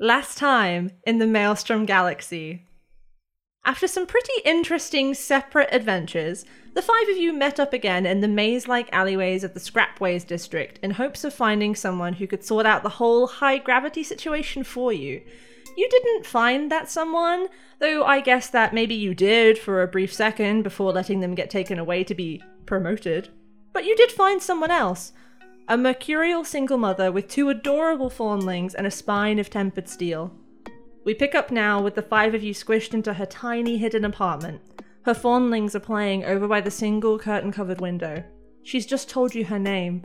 Last time in the Maelstrom Galaxy. After some pretty interesting separate adventures, the five of you met up again in the maze like alleyways of the Scrapways district in hopes of finding someone who could sort out the whole high gravity situation for you. You didn't find that someone, though I guess that maybe you did for a brief second before letting them get taken away to be promoted. But you did find someone else a mercurial single mother with two adorable fawnlings and a spine of tempered steel. We pick up now with the five of you squished into her tiny hidden apartment. Her fawnlings are playing over by the single curtain covered window. She's just told you her name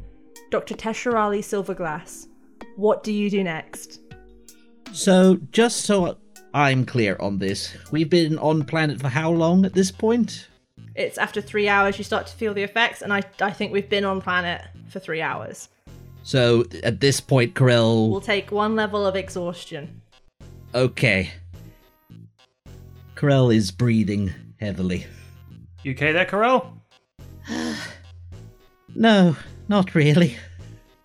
Dr. Teshurali Silverglass. What do you do next? So, just so I'm clear on this, we've been on planet for how long at this point? It's after three hours you start to feel the effects, and I, I think we've been on planet for three hours. So, at this point, Corell. We'll take one level of exhaustion. Okay. Corell is breathing heavily. You okay there, Corell? No, not really.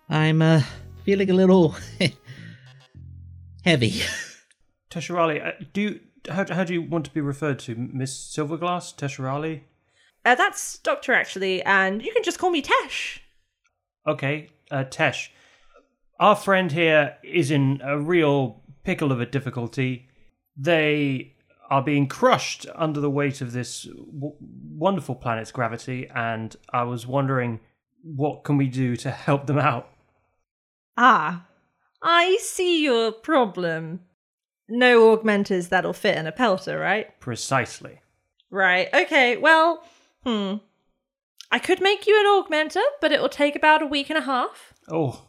I'm, uh, feeling a little. heavy. Teshurali, uh, do you, how, how do you want to be referred to? Miss Silverglass? Teshurali? Uh, that's Doctor, actually, and you can just call me Tesh. Okay, uh, Tesh. Our friend here is in a real pickle of a difficulty. They are being crushed under the weight of this w- wonderful planet's gravity, and I was wondering what can we do to help them out? Ah, I see your problem. No augmenters that'll fit in a pelter, right? Precisely. Right, okay, well, hmm. I could make you an augmenter, but it will take about a week and a half. Oh,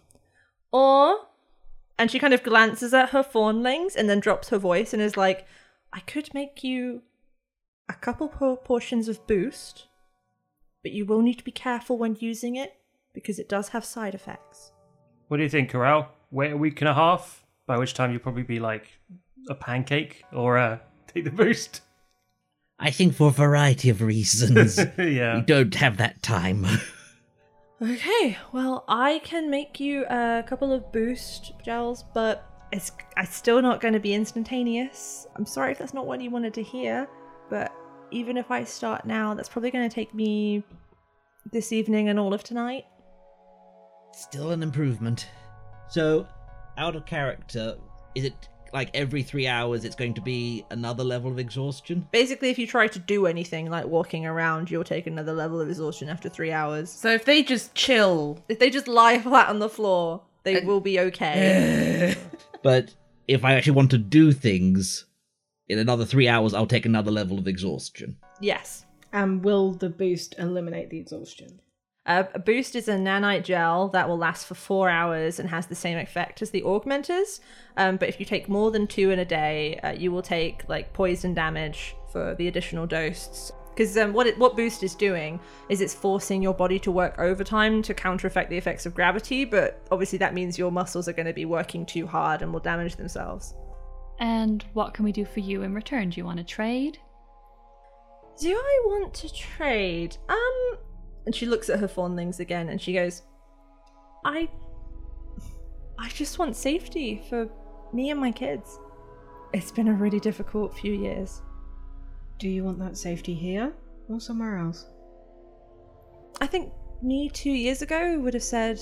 Or, and she kind of glances at her fawnlings and then drops her voice and is like, I could make you a couple por- portions of boost, but you will need to be careful when using it because it does have side effects. what do you think, Corral? Wait a week and a half, by which time you'll probably be like a pancake or uh, take the boost. I think for a variety of reasons. yeah. we don't have that time. Okay, well, I can make you a couple of boost gels, but it's, it's still not going to be instantaneous. I'm sorry if that's not what you wanted to hear, but even if I start now, that's probably going to take me this evening and all of tonight. Still an improvement. So, out of character, is it like every three hours it's going to be another level of exhaustion? Basically, if you try to do anything like walking around, you'll take another level of exhaustion after three hours. So if they just chill, If they just lie flat on the floor, they And- will be okay. But if I actually want to do things, in another three hours I'll take another level of exhaustion. yes. And will the boost eliminate the exhaustion? Uh, a boost is a nanite gel that will last for four hours and has the same effect as the augmenters. Um, but if you take more than two in a day, uh, you will take like poison damage for the additional dose. Because um, what it, what boost is doing is it's forcing your body to work overtime to counter effect the effects of gravity. But obviously that means your muscles are going to be working too hard and will damage themselves. And what can we do for you in return? Do you want to trade? Do I want to trade? Um, and she looks at her fawnlings again and she goes, I. I just want safety for me and my kids. It's been a really difficult few years. Do you want that safety here or somewhere else? I think me two years ago would have said,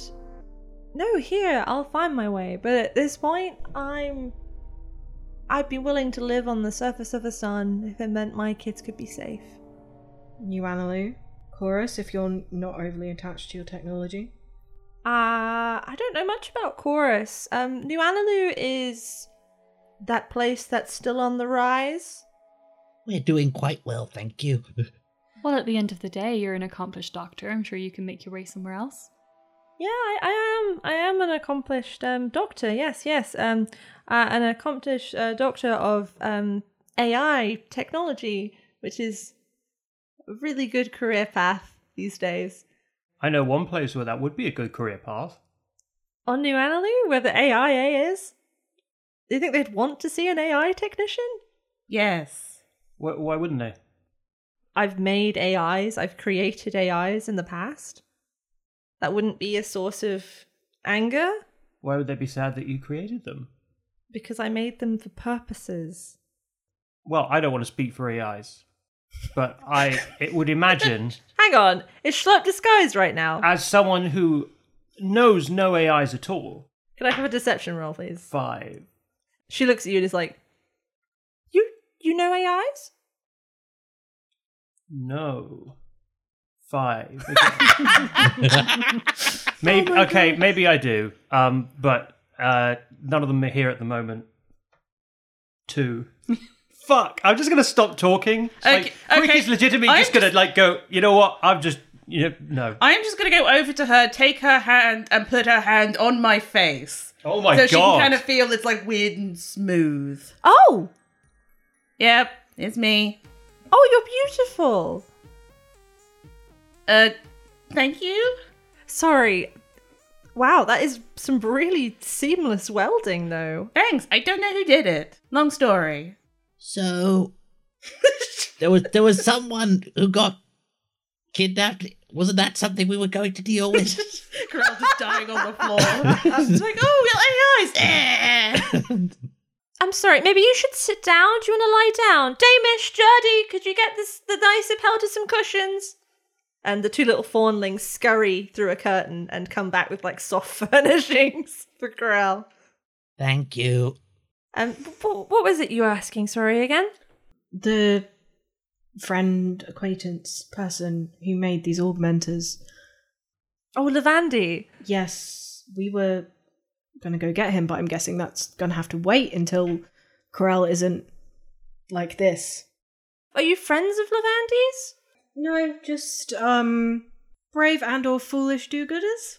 No, here, I'll find my way. But at this point, I'm. I'd be willing to live on the surface of the sun if it meant my kids could be safe. You, Analu? Chorus, if you're not overly attached to your technology? Uh, I don't know much about Chorus. Um, New Analu is that place that's still on the rise. We're doing quite well, thank you. Well, at the end of the day, you're an accomplished doctor. I'm sure you can make your way somewhere else. Yeah, I, I am. I am an accomplished um, doctor. Yes, yes. Um, uh, an accomplished uh, doctor of um, AI technology, which is a really good career path these days. I know one place where that would be a good career path. On New Analu, where the AIA is, do you think they'd want to see an AI technician? Yes. Why, why wouldn't they? I've made AIs. I've created AIs in the past. That wouldn't be a source of anger Why would they be sad that you created them? because I made them for purposes. Well, I don't want to speak for AIs, but I it would imagine Hang on, is Schlupp disguised right now? as someone who knows no AIs at all. Can I have a deception roll, please? Five. She looks at you and is like, "You, you know AIs? No. Five. maybe okay, maybe I do. Um, but uh, none of them are here at the moment. Two. Fuck! I'm just gonna stop talking. It's Okay, like, okay. Ricky's legitimately I'm just gonna just- like go. You know what? I'm just you know no. I'm just gonna go over to her, take her hand, and put her hand on my face. Oh my so god! she can kind of feel it's like weird and smooth. Oh, Yep, it's me. oh, you're beautiful. Uh, thank you. Sorry. Wow, that is some really seamless welding, though. Thanks. I don't know who did it. Long story. So there was there was someone who got kidnapped. Wasn't that something we were going to deal with? Girl just dying on the floor. It's like, oh, your AIs. I'm sorry. Maybe you should sit down. Do you want to lie down, Damish, Jurdy? Could you get this the nice Appel to some cushions? And the two little fawnlings scurry through a curtain and come back with like soft furnishings for Corral. Thank you. Um, what, what was it you were asking? Sorry again. The friend, acquaintance, person who made these augmenters. Oh, Lavandi. Yes, we were going to go get him, but I'm guessing that's going to have to wait until Corel isn't like this. Are you friends of Lavandi's? No, just um brave and or foolish do-gooders.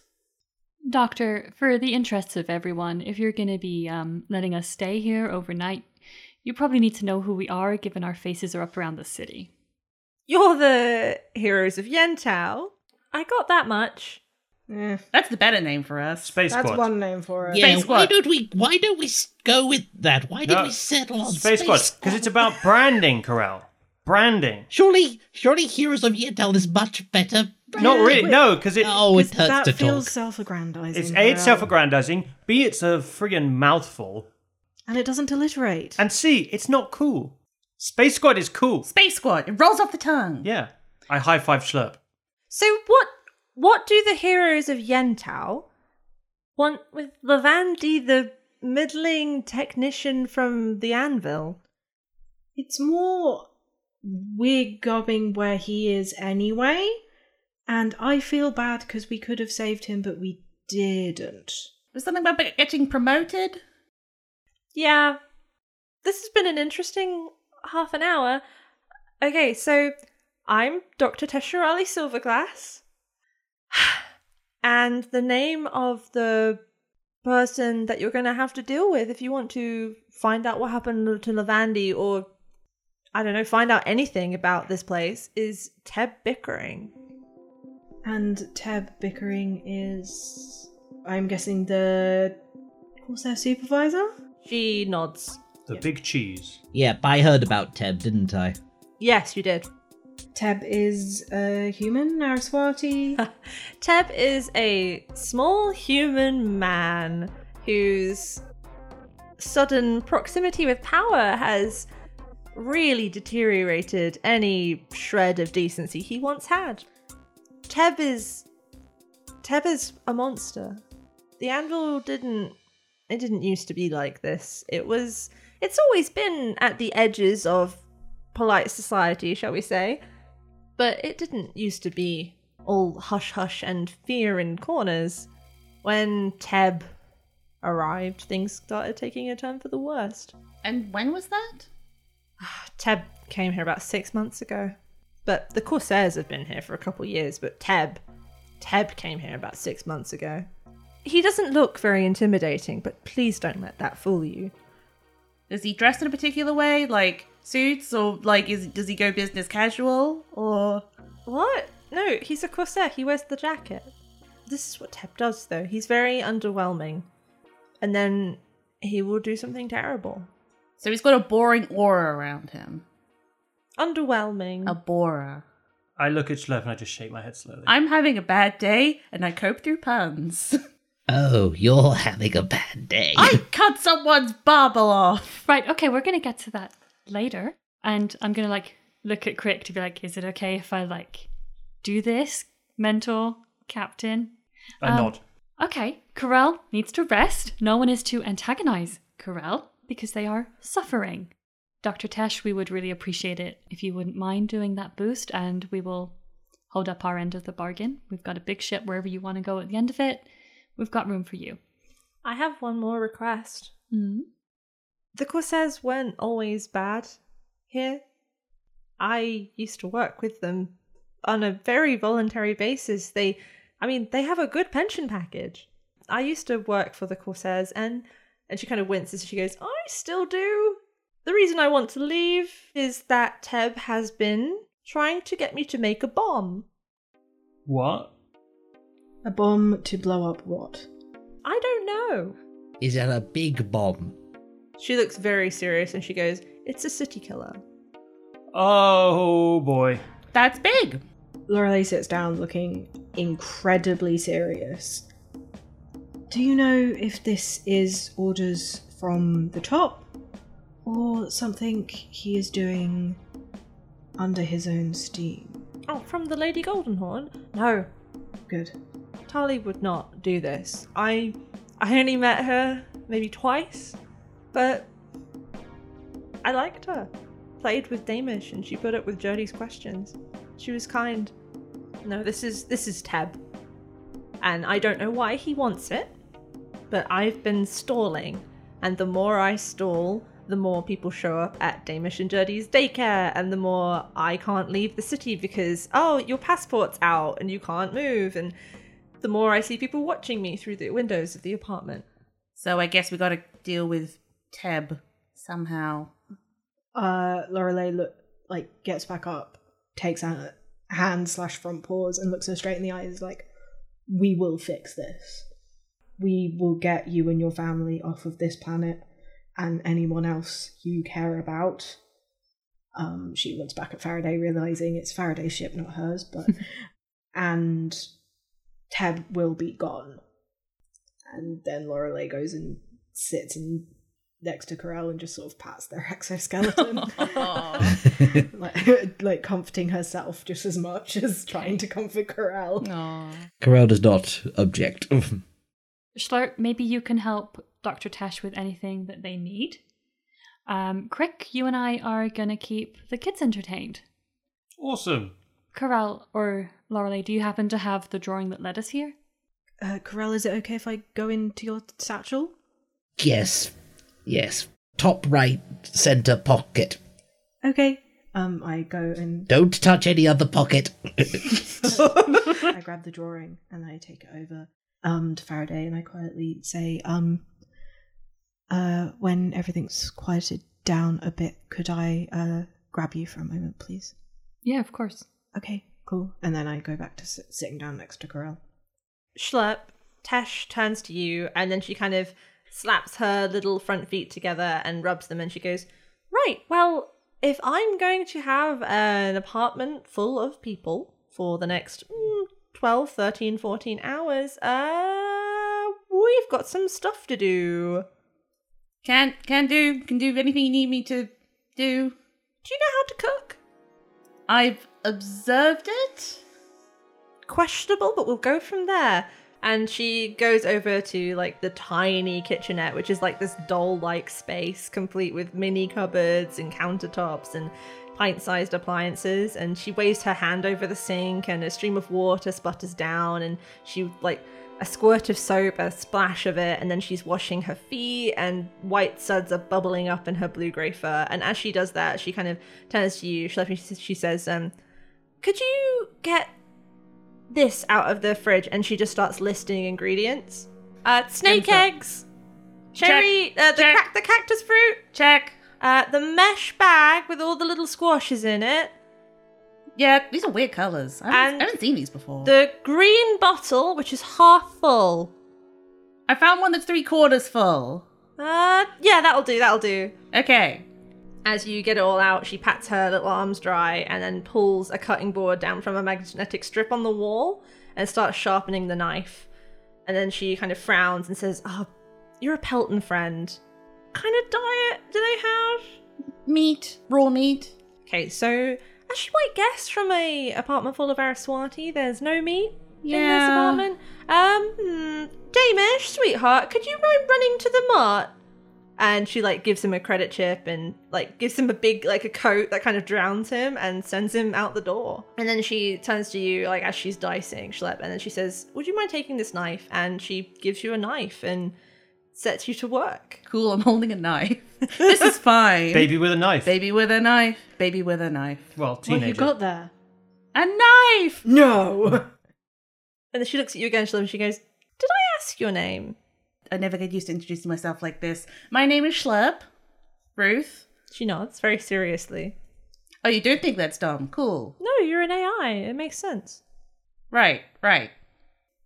Doctor, for the interests of everyone, if you're going to be um, letting us stay here overnight, you probably need to know who we are, given our faces are up around the city. You're the heroes of Yentao. I got that much. Eh, That's the better name for us. Space that's Squad. one name for it. Yeah, Space why Squad. don't we? Why don't we s- go with that? Why did No, we settle on Space Squad because it's about branding, Corral. Branding. Surely, surely, Heroes of Yentao is much better. Not really. No, because it Oh, it 'Cause hurts that to feels talk. self-aggrandizing. it's a it's self-aggrandizing. B it's a friggin' mouthful. and it doesn't alliterate. And C it's not cool. Space Squad is cool. Space Squad. It rolls off the tongue. Yeah. I high five Schlurp. So what what do the heroes of Yentao want with Lavandi, the middling technician from the anvil? It's more we're going where he is anyway, and I feel bad because we could have saved him, but we didn't. There's something about getting promoted. Yeah. This has been an interesting half an hour. Okay, so I'm Dr. Teshurali Silverglass. And the name of the person that you're going to have to deal with if you want to find out what happened to Lavandi or, I don't know, find out anything about this place is Teb Bickering. And Teb Bickering is, I'm guessing, the Corsair supervisor? She nods. The big cheese. Yep, I heard about Teb, didn't I? Yes, you did. Teb is a human, Naraswati. Teb is a small human man whose sudden proximity with power has really deteriorated any shred of decency he once had. Teb is Teb is a monster. The anvil didn't it didn't used to be like this. It was it's always been at the edges of polite society, shall we say. But it didn't used to be all hush hush and fear in corners. When Teb arrived, things started taking a turn for the worst. And when was that? Teb came here about six months ago. But the Corsairs have been here for a couple years, but Teb, Teb came here about six months ago. He doesn't look very intimidating, but please don't let that fool you. Is he dressed in a particular way, like suits, or like is does he go business casual, or What? No, he's a corsair. He wears the jacket. This is what Teb does, though. He's very underwhelming. And then he will do something terrible. so he's got a boring aura around him? Underwhelming. A bora. I look at Schleff and I just shake my head slowly. I'm having a bad day, and I cope through puns. Oh, you're having a bad day. I cut someone's bubble off. Right, okay, we're gonna get to that later. And I'm gonna like look at Crick to be like, is it okay if I like do this, mentor, captain? I um, nod. Okay, Corel needs to rest. No one is to antagonize Corel because they are suffering. Dr. Tesh, we would really appreciate it if you wouldn't mind doing that boost, and we will hold up our end of the bargain. We've got a big ship wherever you want to go at the end of it. We've got room for you. I have one more request. Mm. The Corsairs weren't always bad here. I used to work with them on a very voluntary basis. They, I mean, they have a good pension package. I used to work for the Corsairs, and and she kind of winces. As she goes, "I still do." The reason I want to leave is that Teb has been trying to get me to make a bomb. What? A bomb to blow up what? I don't know. Is that a big bomb? She looks very serious, and she goes, "It's a city killer." Oh boy. That's big. Lorelei sits down looking incredibly serious. Do you know if this is orders from the top or something he is doing under his own steam? Oh, from the Lady Goldenhorn? No, Good. Tali would not do this. I I only met her maybe twice, but I liked her. Played with Damish and she put up with Jody's questions. She was kind. No, this is this is Teb. And I don't know why he wants it, but I've been stalling, and the more I stall, the more people show up at Damish and Jody's daycare, and the more I can't leave the city because, oh, your passport's out and you can't move, and the more I see people watching me through the windows of the apartment. So I guess we got to deal with Teb somehow. Uh, Lorelei look like gets back up, takes a hand slash front paws, and looks her straight in the eyes. Like, we will fix this. We will get you and your family off of this planet, and anyone else you care about. Um, she looks back at Faraday, realizing it's Faraday's ship, not hers. But and Teb will be gone. And then Lorelei goes and sits and next to Corel and just sort of pats their exoskeleton, like, like comforting herself just as much as trying to comfort Corel. Aww. Corel does not object. Schlert, maybe you can help Dr. Tesh with anything that they need. Um, Crick, you and I are gonna keep the kids entertained. Awesome. Corel or Lorelei, do you happen to have the drawing that led us here? Uh, Corel, is it okay if I go into your satchel? yes, yes. Top right center pocket. Okay. Um, I go and Don't touch any other pocket. I grab the drawing and I take it over um to Faraday and I quietly say, um, uh, when everything's quieted down a bit, could I uh grab you for a moment, please? Yeah, of course. Okay, cool. And then I go back to sit- sitting down next to Corel. Schlepp, Tesh turns to you and then she kind of slaps her little front feet together and rubs them and she goes, Right, well, if I'm going to have an apartment full of people for the next mm, 12, 13, 14 hours, uh, we've got some stuff to do. Can can do can do anything you need me to do. Do you know how to cook? I've observed it. questionable, but we'll go from there. And she goes over to like the tiny kitchenette, which is like this doll like space complete with mini cupboards and countertops and pint sized appliances. And she waves her hand over the sink, and a stream of water sputters down. And she like a squirt of soap, a splash of it, and then she's washing her feet, and white suds are bubbling up in her blue grey fur. And as she does that, she kind of turns to you. She, she says, um, Could you get this out of the fridge and she just starts listing ingredients. Uh, snake eggs, cherry, uh, the, crack, the cactus fruit, Check. uh, the mesh bag with all the little squashes in it, Yeah, these are weird colors. I haven't, I haven't seen these before. the green bottle, which is half full. I found one that's three quarters full. Uh, yeah, that'll do, that'll do. Okay. As you get it all out, she pats her little arms dry and then pulls a cutting board down from a magnetic strip on the wall and starts sharpening the knife. And then she kind of frowns and says, Oh, you're a Pelter friend. What Kind of diet do they have? Meat. Raw meat. Okay, so as you might guess from a apartment full of Araswati, there's no meat in this Yeah. apartment. Um, hmm, Damish, sweetheart, could you mind running to the mart? And she like gives him a credit chip and like gives him a big like a coat that kind of drowns him and sends him out the door. And then she turns to you like as she's dicing Schlepp, and then she says, "Would you mind taking this knife?" And she gives you a knife and sets you to work. Cool, I'm holding a knife. this is fine. Baby with a knife. Baby with a knife. Baby with a knife. Well, teenager What have you got there? A knife! No. And then she looks at you again, Schlepp, and she goes, "Did I ask your name?" I never get used to introducing myself like this. My name is Schlepp. Ruth. She nods very seriously. Oh, you don't think that's dumb? Cool. No, you're an AI. It makes sense. Right, right.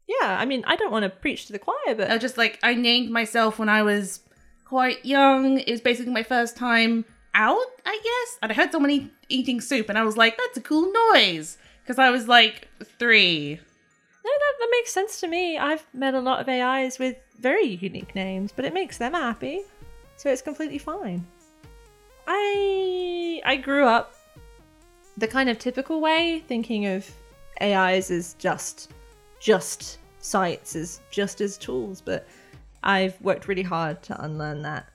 Yeah, I mean, I don't want to preach to the choir, but I just like, I named myself when I was quite young. It was basically my first time out, I guess. And I heard someone eat, eating soup, and I was like, that's a cool noise. Because I was like three. No, that, that makes sense to me. I've met a lot of AIs with very unique names, but it makes them happy, so it's completely fine. I I grew up the kind of typical way, thinking of AIs as just just sites, as just as tools, but I've worked really hard to unlearn that.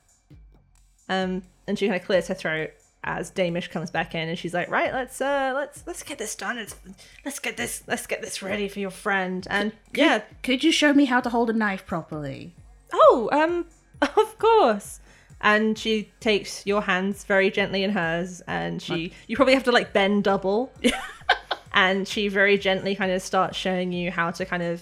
Um, and she kind of clears her throat as Damish comes back in, and she's like, "Right, let's uh, let's let's get this done. It's, let's get this let's get this ready for your friend." And yeah, Could you show me how to hold a knife properly? oh, um, of course. And she takes your hands very gently in hers, and she you probably have to like bend double. and she very gently kind of starts showing you how to kind of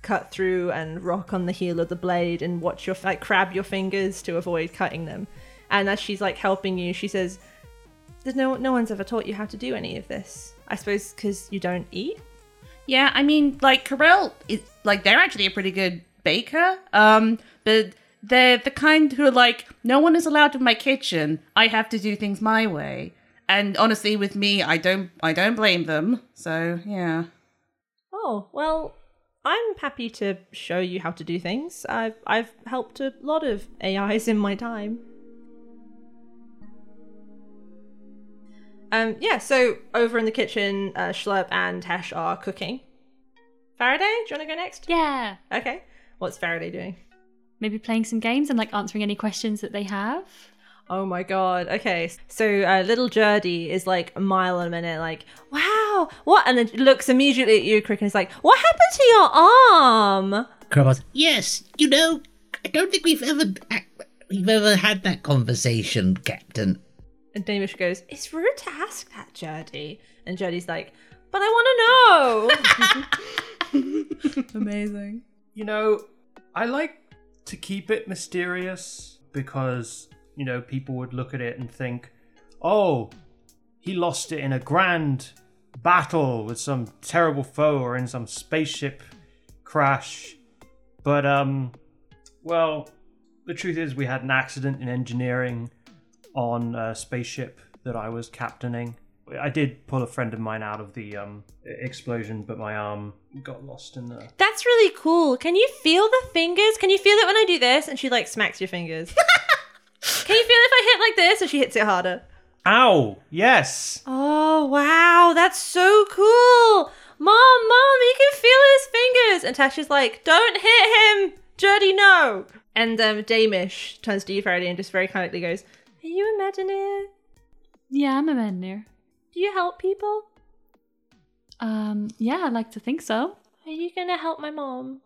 cut through and rock on the heel of the blade and watch your like crab your fingers to avoid cutting them. And as she's like helping you, she says, "There's no no one's ever taught you how to do any of this. I suppose because you don't eat." Yeah, I mean, like Carell is like they're actually a pretty good baker. Um, but they're the kind who are like, no one is allowed in my kitchen. I have to do things my way. And honestly, with me, I don't, I don't blame them. So yeah. Oh, well, I'm happy to show you how to do things. I've I've helped a lot of AIs in my time. Um, yeah, so over in the kitchen, uh, Schlepp and Tesh are cooking. Faraday, do you want to go next? Yeah. Okay. What's Faraday doing? Maybe playing some games and like answering any questions that they have. Oh my god. Okay. So uh, little Jurdy is like a mile a minute, like, wow, what? And then looks immediately at you, Crick, and is like, what happened to your arm? Crowbars. Yes, you know, I don't think we've ever we've ever had that conversation, Captain. And Damish goes, It's rude to ask that, Jurdy. And Jurdy's like, But I want to know. Amazing. You know, I like to keep it mysterious because, you know, people would look at it and think, oh, he lost it in a grand battle with some terrible foe or in some spaceship crash. But, um, well, the truth is, we had an accident in engineering on a spaceship that I was captaining. I did pull a friend of mine out of the um, explosion, but my arm got lost in the That's really cool. Can you feel the fingers? Can you feel it when I do this? And she like smacks your fingers. Can you feel if I hit like this? And she hits it harder. Ow! Yes! Oh, wow. That's so cool. Mom, mom, he can feel his fingers. And Tasha's like, Don't hit him. Jurdy, no. And um, Damish turns to you, Faraday, and just very kindly goes, Are you a Medineer? Yeah, I'm a Mednir. Do you help people? Um, yeah, I'd like to think so. Are you gonna help my mom?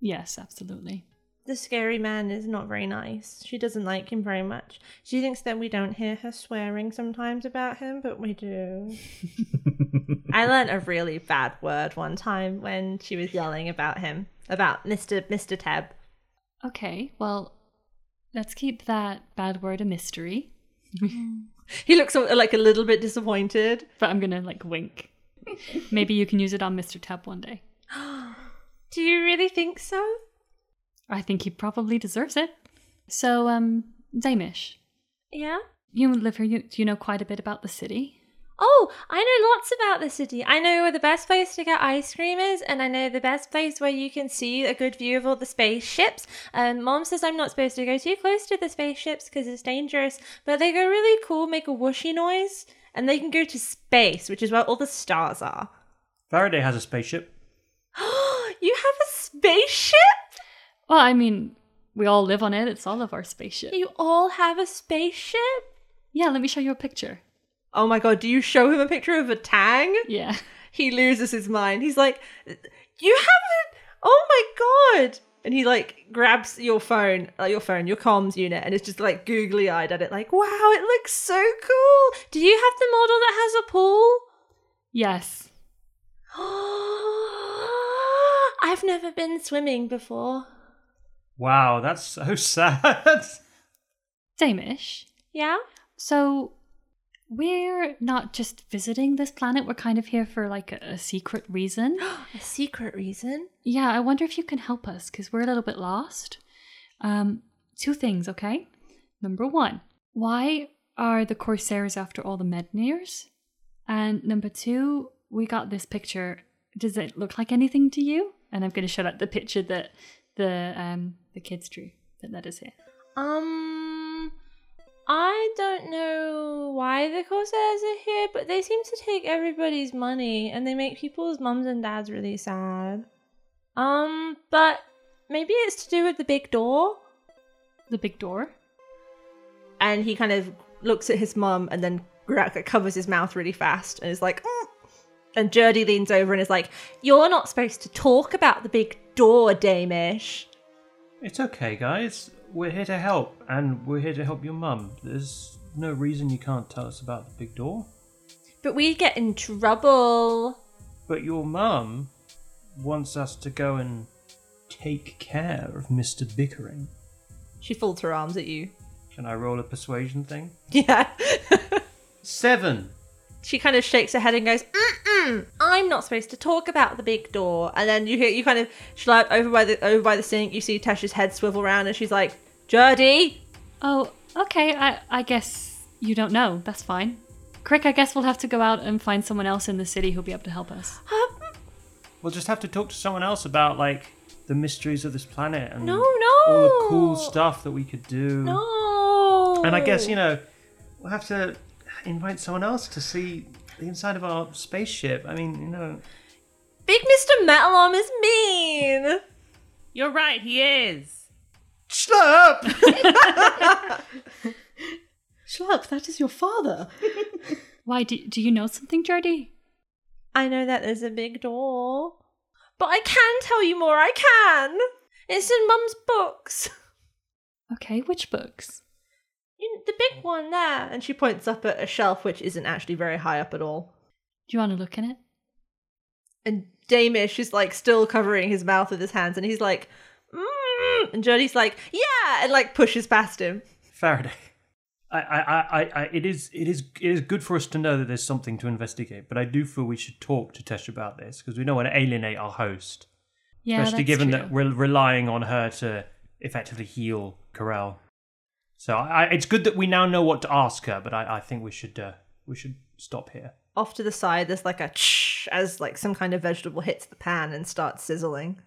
Yes, absolutely. the scary man is not very nice. She doesn't like him very much. She thinks that we don't hear her swearing sometimes about him, but we do. I learnt a really bad word one time when she was yelling about him, about Mr. Mr. Teb. Okay, well, let's keep that bad word a mystery. He looks like a little bit disappointed. But I'm gonna like wink. Maybe you can use it on Mr. Teb one day. Do you really think so? I think he probably deserves it. So, um, Damish, Yeah. you live here. You, do you know quite a bit about the city? Oh, I know lots about the city. I know where the best place to get ice cream is, and I know the best place where you can see a good view of all the spaceships. And Mom says I'm not supposed to go too close to the spaceships because it's dangerous, but they go really cool, make a whooshy noise, and they can go to space, which is where all the stars are. Faraday has a spaceship. you have a spaceship? Well, I mean, we all live on it. It's all of our spaceship. You all have a spaceship? Yeah, let me show you a picture. Oh my god, do you show him a picture of a tang? Yeah. he loses his mind. He's like, "You haven't! Oh my god!" And he like grabs your phone, uh, your phone, your comms unit, and it's just like googly eyed at it, like, "Wow, it looks so cool! Do you have the model that has a pool?" Yes. I've never been swimming before. Wow, that's so sad. Damish. Yeah. So, we're not just visiting this planet. We're kind of here for like a, a secret reason. A secret reason? Yeah, I wonder if you can help us because we're a little bit lost. Um, two things, okay? Number one, why are the Corsairs after all the Medniers? And number two, we got this picture. Does it look like anything to you? And I'm going to show out the picture that the um the kids drew that that is here. Um, I don't know why the Corsairs are here, but they seem to take everybody's money and they make people's mums and dads really sad. Um, but maybe it's to do with the big door. The big door. And he kind of looks at his mum and then covers his mouth really fast and is like, "Mm." and Jurdy leans over and is like, "You're not supposed to talk about the big door, Damish." it's okay, guys. We're here to help, and we're here to help your mum. There's no reason you can't tell us about the big door. But we get in trouble. But your mum wants us to go and take care of Mr. Bickering. She folds her arms at you. Can I roll a persuasion thing? Yeah. Seven. She kind of shakes her head and goes, Mm-mm, "I'm not supposed to talk about the big door." And then you hear you kind of slide over by the over by the sink. You see Tasha's head swivel around, and she's like, "Jurdy." Oh, okay. I I guess you don't know. That's fine. Crick, I guess we'll have to go out and find someone else in the city who'll be able to help us. Um, We'll just have to talk to someone else about like the mysteries of this planet and no, no. all the cool stuff that we could do. No. And I guess, you know, we'll have to invite someone else to see the inside of our spaceship. I mean, you know, Big Mr. Metal Arm is mean. You're right, he is. Slurp! Schlurp, that is your father. Why do do you know something, Jardy? I know that there's a big door, but I can tell you more. I can. It's in Mum's books. Okay, which books? You the big one there. And she points up at a shelf which isn't actually very high up at all. Do you want to look in it? And Damish is like still covering his mouth with his hands, and he's like, mm, and Jody's like, yeah, and like pushes past him. Faraday. I, I, I, I, it is, it is, it is good for us to know that there's something to investigate. But I do feel we should talk to Tesh about this because we don't want to alienate our host, Yeah, especially that's given true. that we're relying on her to effectively heal Corel. So I, it's good that we now know what to ask her. But I, I think we should, uh, we should stop here. Off to the side, there's like a ch as like some kind of vegetable hits the pan and starts sizzling.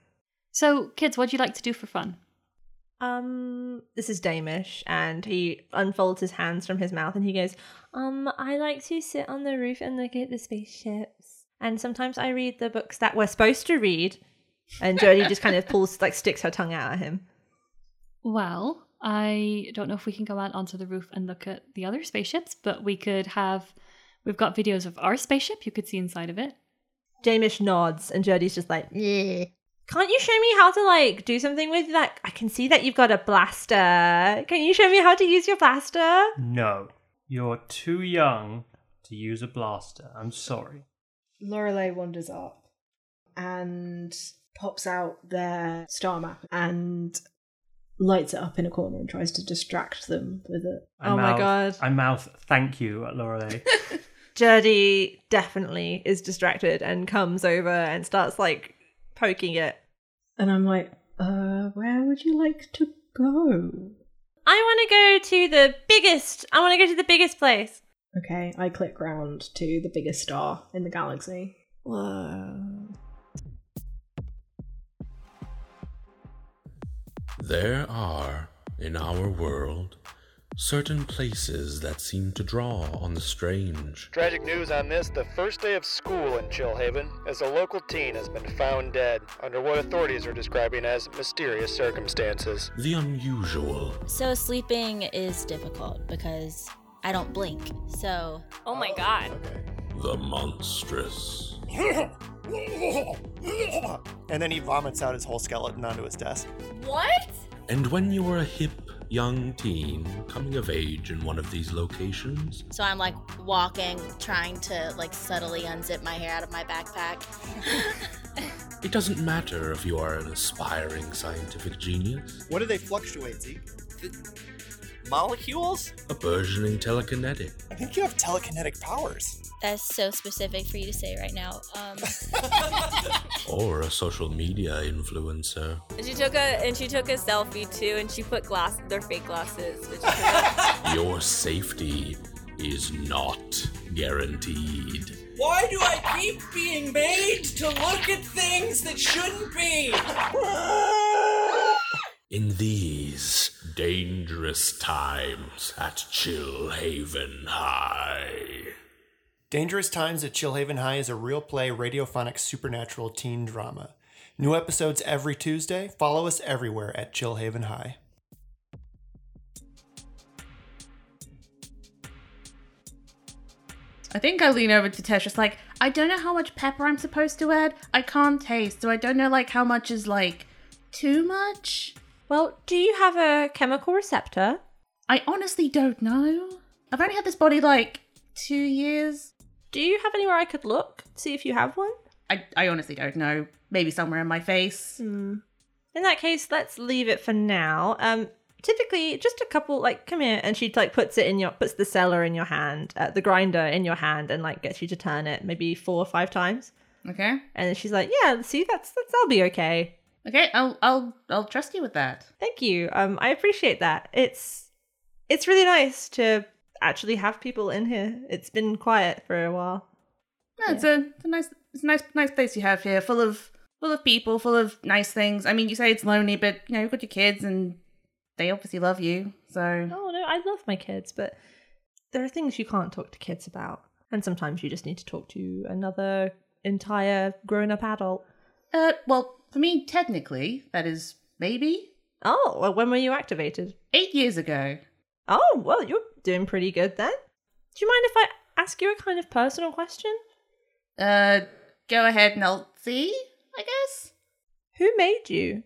So, kids, what do you like to do for fun? Um, this is Damish, and he unfolds his hands from his mouth and he goes, Um, I like to sit on the roof and look at the spaceships. And sometimes I read the books that we're supposed to read. And Jodie just kind of pulls, like, sticks her tongue out at him. Well, I don't know if we can go out onto the roof and look at the other spaceships, but we could have. We've got videos of our spaceship. You could see inside of it. Damish nods, and Jodie's just like, yeah. Can't you show me how to like do something with that? I can see that you've got a blaster. Can you show me how to use your blaster? No, you're too young to use a blaster. I'm sorry. Lorelei wanders up and pops out their star map and lights it up in a corner and tries to distract them with it. I Oh my God. I mouth thank you at Lorelei. Jody definitely is distracted and comes over and starts like poking it. And I'm like, uh, where would you like to go? I want to go to the biggest. I want to go to the biggest place. Okay, I click round to the biggest star in the galaxy. Whoa. There are, in our world, certain places that seem to draw on the strange. Tragic news on this the first day of school in Chillhaven, as a local teen has been found dead under what authorities are describing as mysterious circumstances. The unusual. So sleeping is difficult because I don't blink. So Oh my god. The monstrous. And then he vomits out his whole skeleton onto his desk. What? And when you are a hip young teen coming of age in one of these locations, so I'm like walking, trying to like subtly unzip my hair out of my backpack. it doesn't matter if you are an aspiring scientific genius, What do they fluctuate, Zeke? Molecules? a burgeoning telekinetic, I think you have telekinetic powers. That's so specific for you to say right now. Um, or a social media influencer. And she took a and she took a selfie too, and she put glass their fake glasses. Which Your safety is not guaranteed. Why do I keep being made to look at things that shouldn't be? In these dangerous times at Chill Haven High. Dangerous Times at Chillhaven High is a real play radiophonic supernatural teen drama. New episodes every Tuesday. Follow us everywhere at Chillhaven High. I think I lean over to Tesh, just like, I don't know how much pepper I'm supposed to add. I can't taste, so I don't know like how much is like too much. Well, do you have a chemical receptor? I honestly don't know. I've only had this body like two years. Do you have anywhere I could look see if you have one? I, I honestly don't know. Maybe somewhere in my face. Hmm. In that case, let's leave it for now. Um, typically, just a couple. Like, come here, and she like puts it in your puts the cellar in your hand, uh, the grinder in your hand, and like gets you to turn it maybe four or five times. Okay. And then she's like, "Yeah, see, that's that's that'll be okay." Okay, I'll I'll I'll trust you with that. Thank you. Um, I appreciate that. It's it's really nice to actually have people in here. It's been quiet for a while. No, it's a it's a nice it's a nice nice place you have here, full of full of people, full of nice things. I mean, you say it's lonely, but you know you've got your kids and they obviously love you. So Oh no, I love my kids, but there are things you can't talk to kids about, and sometimes you just need to talk to another entire grown-up adult. uh, well, for me, technically, that is maybe Oh, well, when were you activated? eight years ago. Oh, well, you're doing pretty good then. Do you mind if I ask you a kind of personal question? Uh, go ahead and I'll see. I guess. Who made you?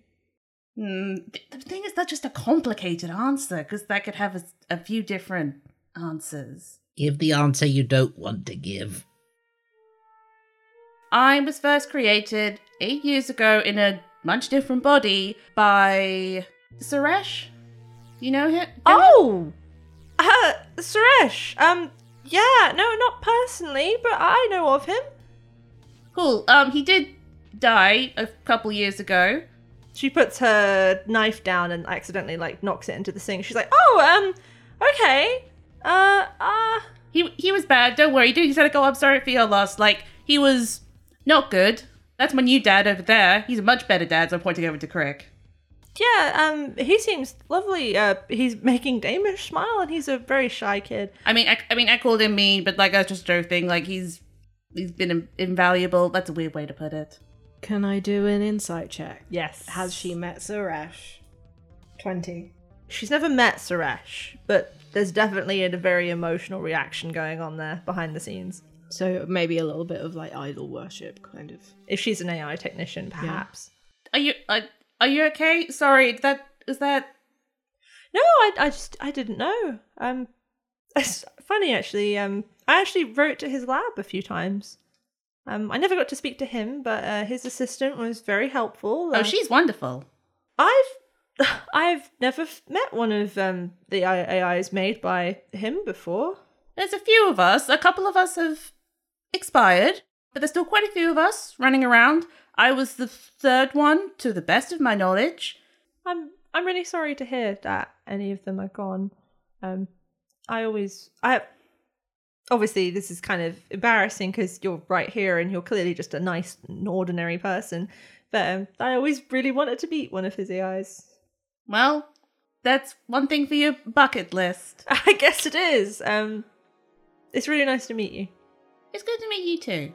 Hmm. th- the thing is, that's just a complicated answer because that could have a, a few different answers. Give the answer you don't want to give. I was first created eight years ago in a much different body by Suresh. You know him? Oh, uh, Suresh. Um, yeah, no, not personally, but I know of him. Cool. Um, he did die a couple years ago. She puts her knife down and accidentally like knocks it into the sink. She's like, "Oh, um, okay, uh, uh." He he was bad. Don't worry. Dude, you said, "Oh, I'm sorry for your loss." Like he was not good. That's my new dad over there. He's a much better dad. So I'm pointing over to Crick. Yeah, um, he seems lovely. Uh, he's making Damish smile, and he's a very shy kid. I mean, I, I mean, I called him mean, but like that's just joking. Like he's he's been in- invaluable. That's a weird way to put it. Can I do an insight check? Yes. Has she met Suresh? 20. She's never met Suresh, but there's definitely a very emotional reaction going on there behind the scenes. So maybe a little bit of like idol worship, kind of. If she's an AI technician, perhaps. are you uh, are you okay? Sorry, is that is that No, I, I just I didn't know. Um, it's funny actually. Um, I actually wrote to his lab a few times. Um, I never got to speak to him, but uh, his assistant was very helpful. Oh, Uh, she's wonderful. I've I've never f- met one of um the AIs made by him before. There's a few of us. A couple of us have expired, but there's still quite a few of us running around. I was the third one, to the best of my knowledge. I'm I'm really sorry to hear that any of them are gone. Um, I always I obviously this is kind of embarrassing because you're right here and you're clearly just a nice and ordinary person. But um, I always really wanted to meet one of his AIs. Well, that's one thing for your bucket list. I guess it is. Um, it's really nice to meet you. It's good to meet you too.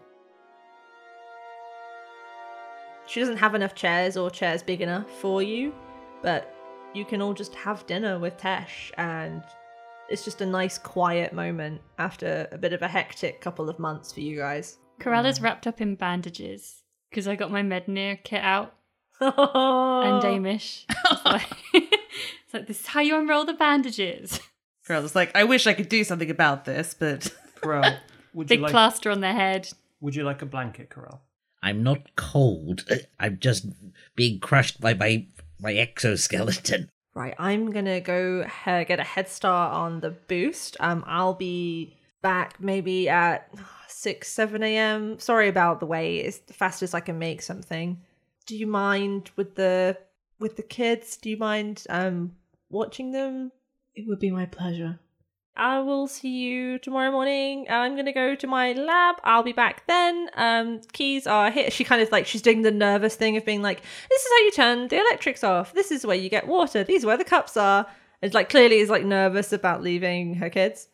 She doesn't have enough chairs or chairs big enough for you, but you can all just have dinner with Tesh, and it's just a nice, quiet moment after a bit of a hectic couple of months for you guys. Corella's mm. wrapped up in bandages because I got my Mednir kit out and and Damish. It's like, it's like, this is how you unroll the bandages. Girl, it's like I wish I could do something about this, but Corell, would you Big like plaster on their head. would you like a blanket, Corell? I'm not cold. I'm just being crushed by my my exoskeleton. Right, I'm gonna go uh, get a head start on the boost. Um, I'll be back maybe at six, seven a.m. Sorry about the wait. It's the fastest I can make something. Do you mind with the with the kids? Do you mind um watching them? It would be my pleasure. I will see you tomorrow morning. I'm gonna go to my lab. I'll be back then. Um, keys are here. She kind of like she's doing the nervous thing of being like, "This is how you turn the electrics off. This is where you get water. These are where the cups are." It's like clearly is like nervous about leaving her kids.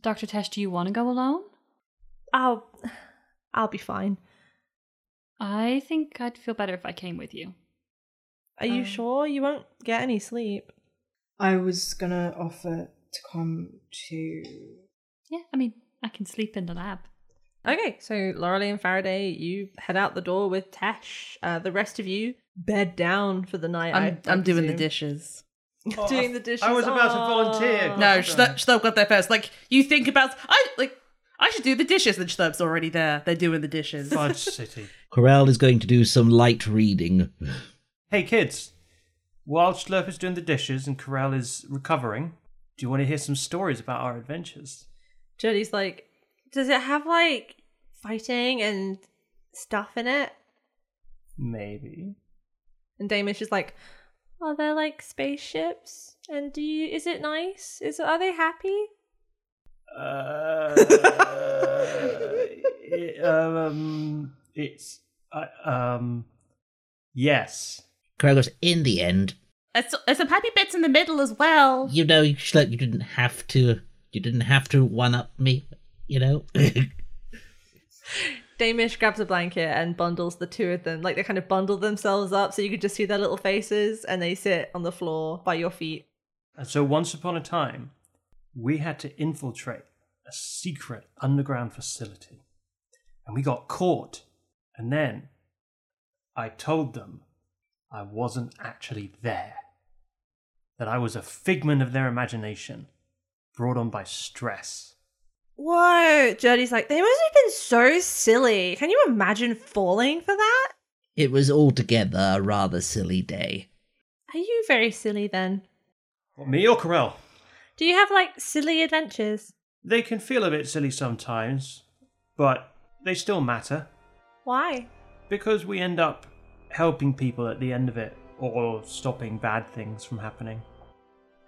Dr. Tesh, do you want to go alone? I'll, I'll be fine. I think I'd feel better if I came with you. Are you Um, sure you won't get any sleep? I was gonna offer to come to. Yeah, I mean, I can sleep in the lab. Okay, so Lorelei and Faraday, you head out the door with Tesh. Uh, the rest of you bed down for the night. I'm I- I I'm doing the presume. dishes. doing the dishes. I was about to volunteer. No, Schlurp, Schlurp got there first. Like you think about, I like I should do the dishes, and Schlurp's already there. They're doing the dishes. Fudge City. Corell is going to do some light reading. Hey kids, while Schlurp is doing the dishes and Corell is recovering, do you want to hear some stories about our adventures? Jody's like, does it have like fighting and stuff in it? Maybe. And Damish is like, are there like spaceships? And do you? Is it nice? Is are they happy? Uh, it, um, it's uh, um, yes. Corell goes, in the end, There's, there's some happy bits in the middle as well. you know, you, Schlurp, you didn't have to. You didn't have to one up me. You know. Damish grabs a blanket and bundles the two of them. Like they kind of bundle themselves up so you could just see their little faces, and they sit on the floor by your feet. And so once upon a time, we had to infiltrate a secret underground facility. And we got caught. And then I told them I wasn't actually there. That I was a figment of their imagination, brought on by stress. Whoa! Jody's like, they must have been so silly. Can you imagine falling for that? it was altogether a rather silly day. Are you very silly then? What, me or Corell? Do you have like silly adventures? They can feel a bit silly sometimes, but they still matter. Why? Because we end up helping people at the end of it, or stopping bad things from happening.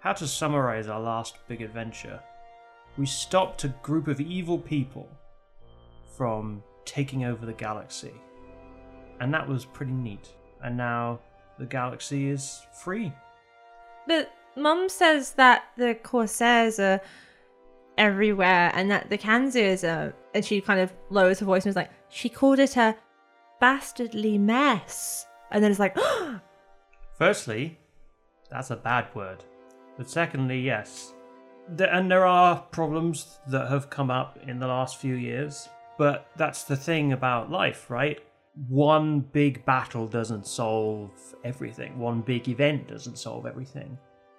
How to summarize our last big adventure? We stopped a group of evil people from taking over the galaxy. And that was pretty neat. And now the galaxy is free. But Mum says that the Corsairs are everywhere and that the Kanzirs are. And she kind of lowers her voice and was like, she called it a bastardly mess. And then it's like, Firstly, that's a bad word. But secondly, yes. And there are problems that have come up in the last few years. But that's the thing about life, right? one big battle doesn't solve everything. One big event doesn't solve everything.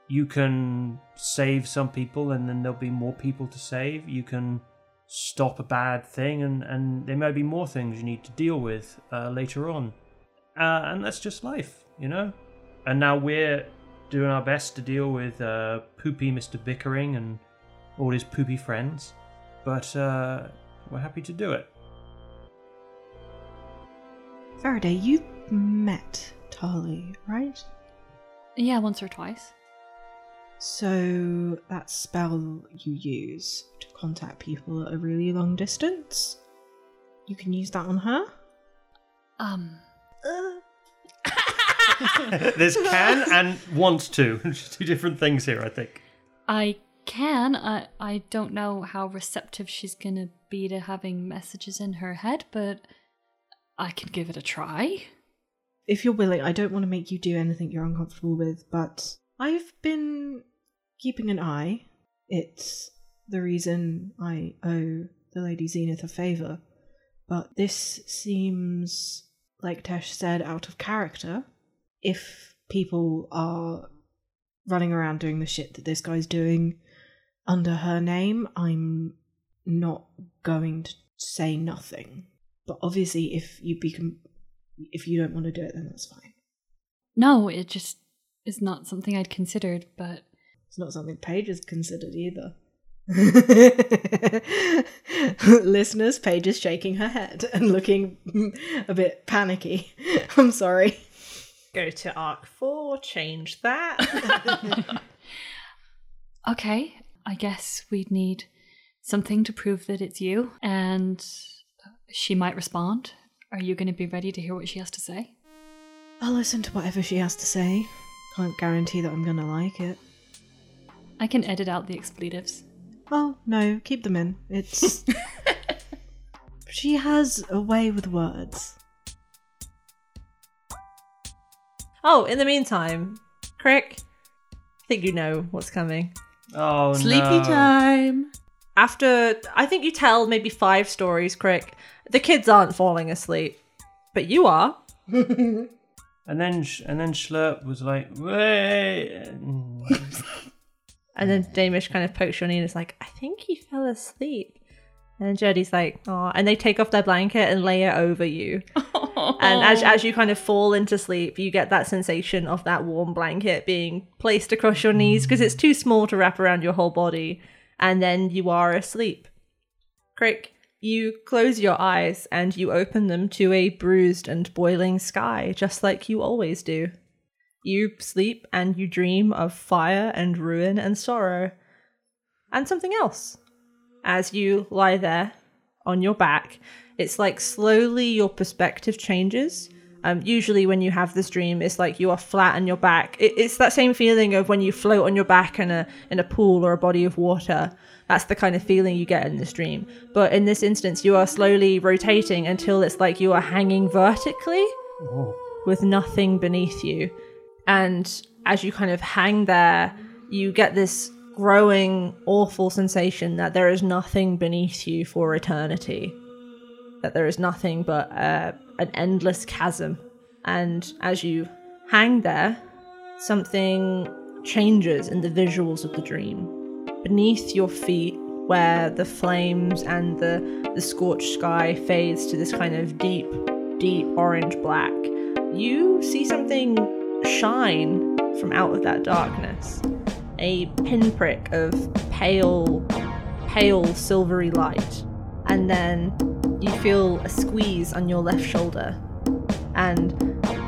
You can save some people and then there'll be more people to save. You can stop a bad thing and, and there may be more things you need to deal with uh, later on. Uh, and that's just life, you know? And now we're doing our best to deal with uh, poopy Mr. Bickering and all his poopy friends. But uh, we're happy to do it. Faraday, you met Tali, right? Yeah, once or twice. So that spell you use to contact people at a really long distance, you can use that on her. Um, There's can and wants to. Two different things here, I think. I can. I I don't know how receptive she's gonna be to having messages in her head, but I can give it a try. If you're willing, I don't want to make you do anything you're uncomfortable with, but I've been keeping an eye. It's the reason I owe the Lady Zenith a favour. But this seems, like Tesh said, out of character. If people are running around doing the shit that this guy's doing under her name, I'm not going to say nothing. But obviously, if you become, if you don't want to do it, then that's fine. No, it just is not something I'd considered, but It's not something Paige has considered either. Listeners, Paige is shaking her head and looking a bit panicky. I'm sorry. Go to arc four, change that. okay. I guess we'd need something to prove that it's you, and she might respond. Are you going to be ready to hear what she has to say? I'll listen to whatever she has to say. Can't guarantee that I'm gonna like it. I can edit out the expletives. Oh, no, keep them in. It's. she has a way with words. Oh, in the meantime, Crick, I think you know what's coming. Oh, Sleepy no. time. After, I think you tell maybe five stories, Crick, the kids aren't falling asleep, but you are. And then, Sh- and then Schlurp was like, "Wait!" And then Damish kind of pokes your knee and is like, I think he fell asleep. And then Jody's like, oh, and they take off their blanket and lay it over you. And as, as you kind of fall into sleep, you get that sensation of that warm blanket being placed across your knees because it's too small to wrap around your whole body. And then you are asleep. Crick, you close your eyes and you open them to a bruised and boiling sky, just like you always do. You sleep and you dream of fire and ruin and sorrow. And something else. As you lie there on your back, it's like slowly your perspective changes. Um, usually, when you have this dream, it's like you are flat on your back. It, it's that same feeling of when you float on your back in a in a pool or a body of water. That's the kind of feeling you get in this dream. But in this instance, you are slowly rotating until it's like you are hanging vertically with nothing beneath you. And as you kind of hang there, you get this growing, awful sensation that there is nothing beneath you for eternity. That there is nothing but uh, an endless chasm. And as you hang there, something changes in the visuals of the dream. Beneath your feet, where the flames and the, the scorched sky fades to this kind of deep, deep orange black, you see something shine from out of that darkness. A pinprick of pale, pale silvery light. And then you feel a squeeze on your left shoulder. And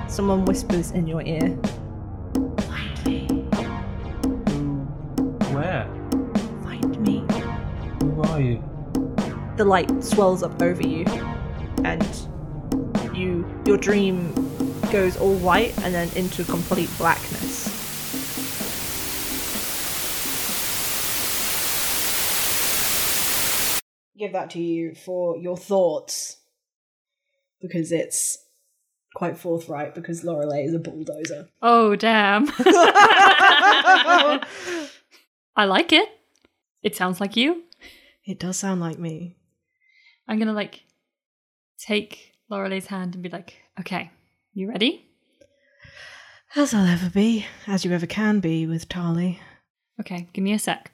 someone whispers in your ear, find me. Where? Find me. Who are you? The light swells up over you. And you your dream goes all white and then into complete blackness. Give that to you for your thoughts. Because it's quite forthright, because Lorelei is a bulldozer. Oh, damn. I like it. It sounds like you. It does sound like me. I'm gonna like take Lorelei's hand and be like, okay, you ready? As I'll ever be, as you ever can be with Tali. Okay, give me a sec.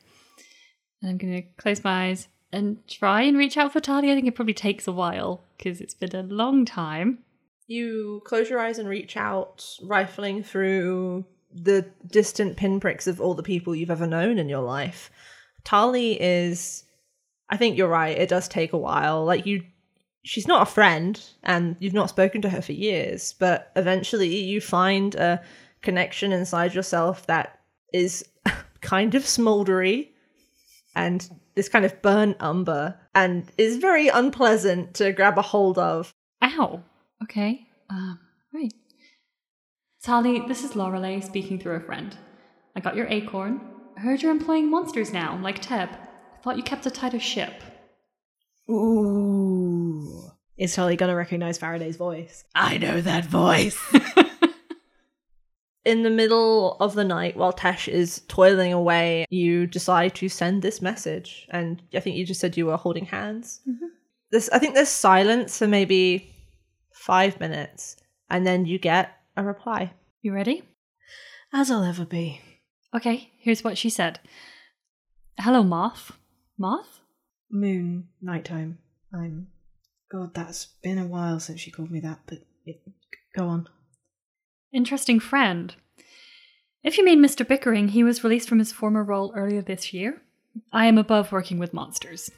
And I'm going to close my eyes and try and reach out for Tali. I think it probably takes a while because it's been a long time. You close your eyes and reach out, rifling through the distant pinpricks of all the people you've ever known in your life. Tali is I think you're right, it does take a while. Like you she's not a friend and you've not spoken to her for years, but eventually you find a connection inside yourself that is kind of smoldery and this kind of burnt umber and is very unpleasant to grab a hold of. Ow. Okay. Um, right. Tali, this is Lorelei speaking through a friend. I got your acorn. I heard you're employing monsters now, like Teb. I Thought you kept a tighter ship. Ooh. Is Tali gonna recognize Faraday's voice? I know that voice. In the middle of the night, while Tesh is toiling away, you decide to send this message. And I think you just said you were holding hands. Mm-hmm. This, I think there's silence for maybe five minutes, and then you get a reply. You ready? As I'll ever be. Okay, here's what she said. Hello, Moth. Moth? Moon, nighttime. I'm. God, that's been a while since she called me that, but it, go on. Interesting friend. If you mean Mr. Bickering, he was released from his former role earlier this year. I am above working with monsters.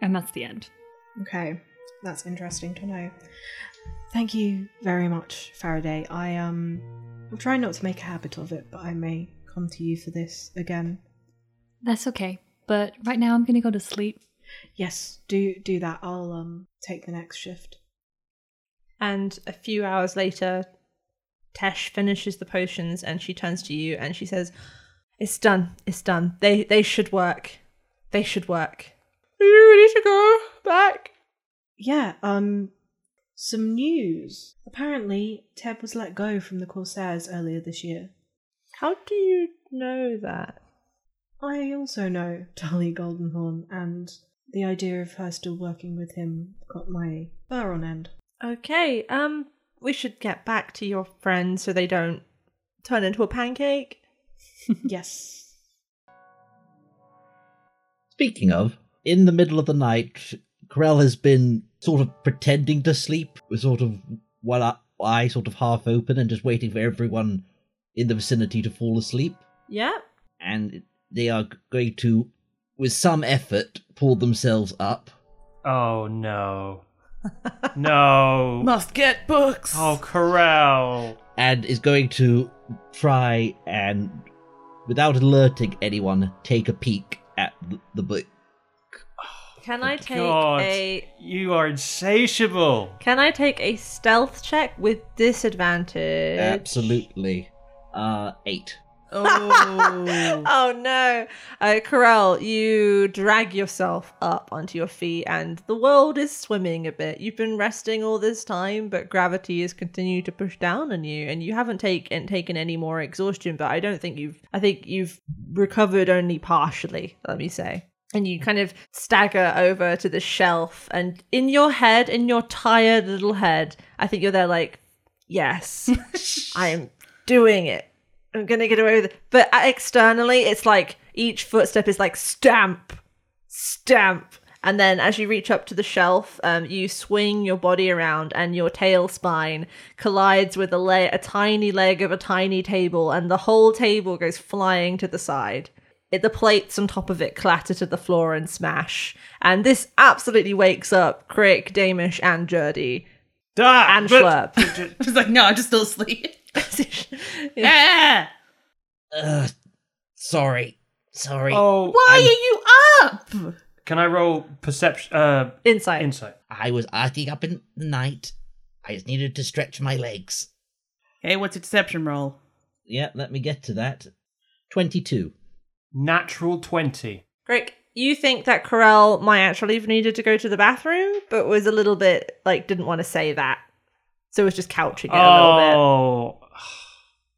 And that's the end. Okay, that's interesting to know. Thank you very much, Faraday. I um will try not to make a habit of it, but I may come to you for this again. That's okay. But right now I'm gonna go to sleep. Yes, do do that. I'll um take the next shift. And a few hours later, Tesh finishes the potions and she turns to you and she says, It's done. It's done. They they should work. They should work. Are you ready to go back? Yeah, um some news. Apparently, Teb was let go from the Corsairs earlier this year. How do you know that? I also know Tali Goldenhorn, and the idea of her still working with him got my fur on end. Okay, um, we should get back to your friends so they don't turn into a pancake. yes. Speaking of, in the middle of the night, Corell has been sort of pretending to sleep with sort of one eye- eye sort of half open and just waiting for everyone in the vicinity to fall asleep. Yeah. And they are going to, with some effort, pull themselves up. Oh no. no. Must get books. Oh, Corell. and is going to try and, without alerting anyone, take a peek at the book. Can I take God, a you are insatiable. Can I take a stealth check with disadvantage? Absolutely. Uh, eight. Oh. oh no. Uh, Corell, you drag yourself up onto your feet and the world is swimming a bit. You've been resting all this time, but gravity has continued to push down on you and you haven't taken taken any more exhaustion, but I don't think you've I think you've recovered only partially, let me say. And you kind of stagger over to the shelf and in your head, in your tired little head, I think you're there like, yes, I'm doing it. I'm gonna get away with it. But externally, it's like each footstep is like stamp, stamp. And then as you reach up to the shelf, um, you swing your body around and your tail spine collides with a, a tiny leg of a tiny table, and the whole table goes flying to the side. It, the plates on top of it clatter to the floor and smash. And this absolutely wakes up Crick, Damish, and Jurdy. Ah, and but- Schlurp. I like, no, I'm just still asleep. Yeah. Ah! Uh, sorry. Sorry. Oh, Why I'm- are you up? can I roll perception? Uh, Insight. insight. I was acting up in the night. I just needed to stretch my legs. Hey, what's a deception roll? Yeah, let me get to that. 22. Natural twenty. Crick, you think that Corell might actually have needed to go to the bathroom, but was a little bit like didn't want to say that. So it was just couching it a little bit. Oh,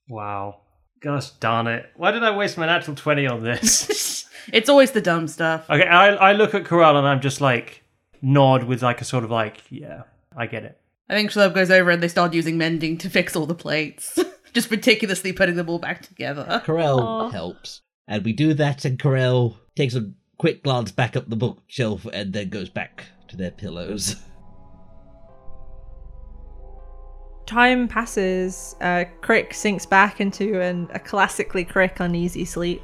wow. Gosh darn it! Why did I waste my natural twenty on this? It's always the dumb stuff. okay, I I look at Corell and I'm just like nod with like a sort of like yeah, I get it. I think Schlurp goes over and they start using mending to fix all the plates. Just meticulously putting them all back together. Corell Aw. helps. And we do that, and Corell takes a quick glance back up the bookshelf and then goes back to their pillows. Time passes. Uh, Crick sinks back into an, a classically Crick uneasy sleep,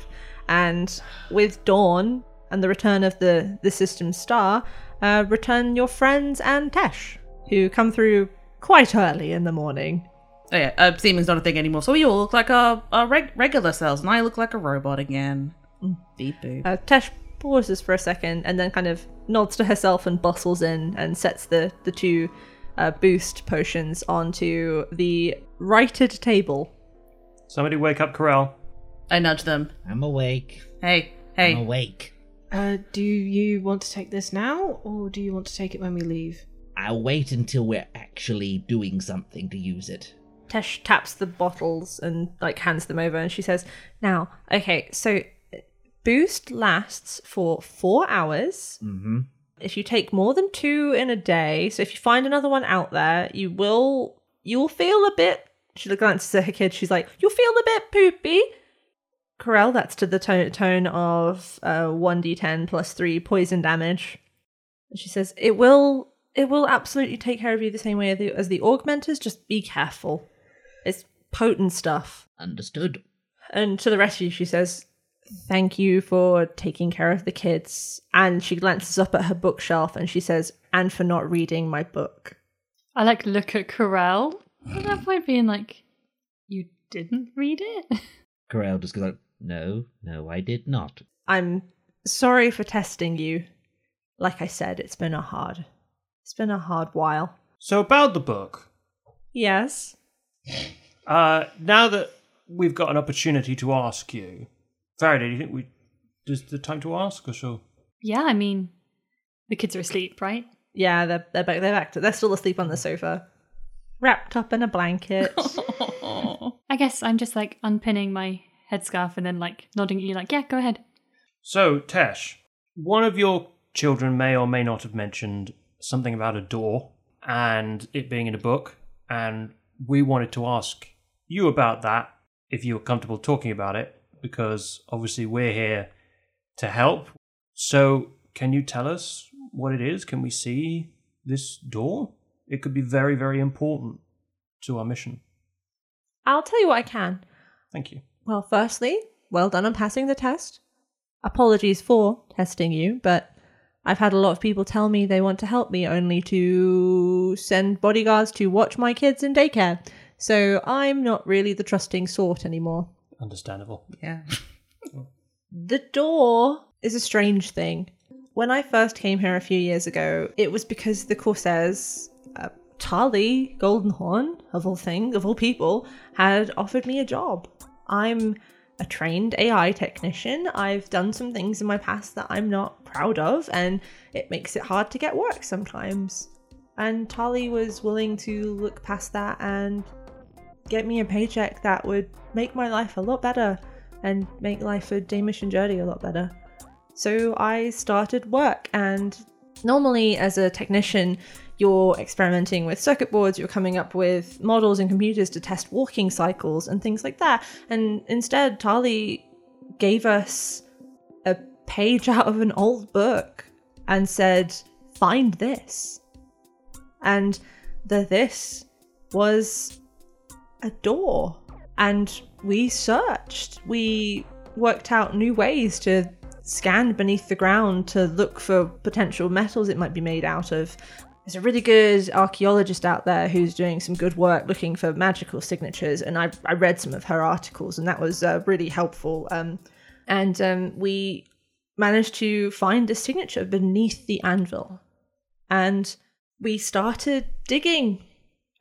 and with dawn and the return of the the system star, uh, return your friends and Tesh, who come through quite early in the morning. Oh yeah, uh, seeming's not a thing anymore. So we all look like our, reg- regular selves, and I look like a robot again. Beep boop. Uh, Tesh pauses for a second and then kind of nods to herself and bustles in and sets the the two uh, boost potions onto the righted table. Somebody wake up Corell. I nudge them. I'm awake. Hey, hey. I'm awake. Uh, do you want to take this now, or do you want to take it when we leave? I'll wait until we're actually doing something to use it. Tesh taps the bottles and like hands them over and she says, Now, okay, so boost lasts for four hours. Mm-hmm. If you take more than two in a day, so if you find another one out there, you will you'll feel a bit she glances at her kid, she's like, You'll feel a bit poopy. Corell, that's to the tone, tone of uh, 1d10 plus 3 poison damage. And she says, It will it will absolutely take care of you the same way as the, as the augmenters, just be careful. It's potent stuff. Understood. And to the rest of you, she says, Thank you for taking care of the kids. And she glances up at her bookshelf and she says, And for not reading my book. I like look at Corell at that point, being like, "You didn't read it." Corell just goes like, no, no, I did not. I'm sorry for testing you. Like I said, it's been a hard it's been a hard while. So about the book, Yes. uh, now that we've got an opportunity to ask you, Faraday, do you think we is the time to ask or so? yeah, I mean, the kids are asleep, right? Yeah, they're they're back they're back to, they're still asleep on the sofa. Wrapped up in a blanket. I guess I'm just like unpinning my headscarf and then like nodding at you, like, "Yeah, go ahead." So, Tesh, one of your children may or may not have mentioned something about a door and it being in a book, and we wanted to ask you about that if you were comfortable talking about it, because obviously we're here to help. So, can you tell us what it is? Can we see this door? It could be very, very important to our mission. I'll tell you what I can. Thank you. Well, firstly, well done on passing the test. Apologies for testing you, but I've had a lot of people tell me they want to help me only to send bodyguards to watch my kids in daycare. So I'm not really the trusting sort anymore. Understandable. Yeah. The door is a strange thing. When I first came here a few years ago, it was because the Corsairs, uh, Tali Goldenhorn, of all things, of all people, had offered me a job. I'm a trained AI technician. I've done some things in my past that I'm not proud of, and it makes it hard to get work sometimes. And Tali was willing to look past that and get me a paycheck that would make my life a lot better and make life for Damish and Jurdy a lot better. So I started work, and normally, as a technician, you're experimenting with circuit boards, you're coming up with models and computers to test walking cycles and things like that. And instead, Tali gave us a page out of an old book and said, Find this. And the this was a door. And we searched. We worked out new ways to scan beneath the ground to look for potential metals it might be made out of. There's a really good archaeologist out there who's doing some good work looking for magical signatures, and I, I read some of her articles, and that was uh, really helpful. Um, and um, we managed to find a signature beneath the anvil, and we started digging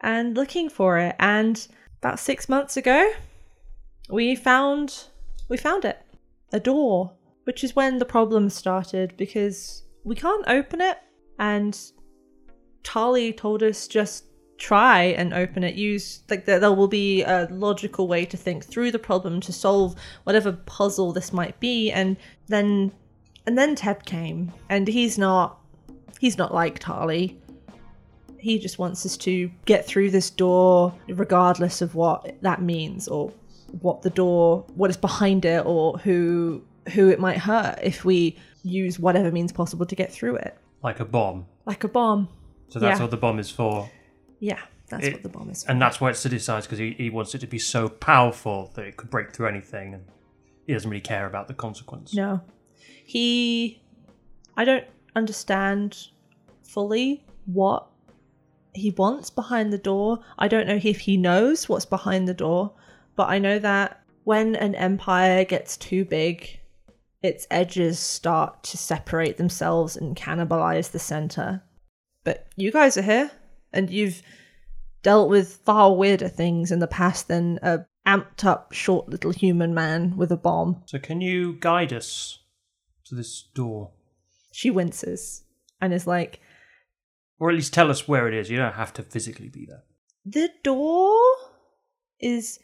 and looking for it. And about six months ago, we found we found it, a door, which is when the problem started because we can't open it, and Tali told us just try and open it. Use like there, there will be a logical way to think through the problem to solve whatever puzzle this might be, and then and then Teb came, and he's not he's not like Tali. He just wants us to get through this door, regardless of what that means or what the door, what is behind it, or who who it might hurt if we use whatever means possible to get through it, Like a bomb. like a bomb. So that's Yeah. what the bomb is for. Yeah, that's It- what the bomb is. And that's why it's criticized because he, he wants it to be so powerful that it could break through anything and he doesn't really care about the consequence. No. He. I don't understand fully what he wants behind the door. I don't know if he knows what's behind the door, but I know that when an empire gets too big, its edges start to separate themselves and cannibalize the center. But you guys are here, and you've dealt with far weirder things in the past than a amped up short little human man with a bomb. So can you guide us to this door? She winces and is like, Or at least tell us where it is. You don't have to physically be there. The door is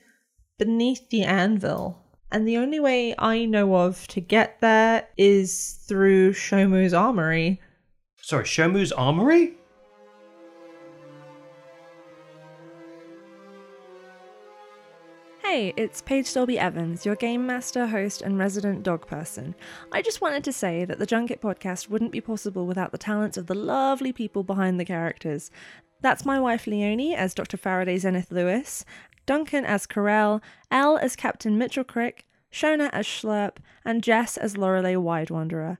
beneath the anvil. And the only way I know of to get there is through Shomu's armory. Sorry, Shomu's armory? Hey, it's Paige Dolby Evans, your game master, host, and resident dog person. I just wanted to say that the Junket podcast wouldn't be possible without the talents of the lovely people behind the characters. That's my wife Leonie as Dr. Faraday Zenith Lewis, Duncan as Corell, Elle as Captain Mitchell Crick, Shona as Schlurp, and Jess as Lorelei Wide Wanderer.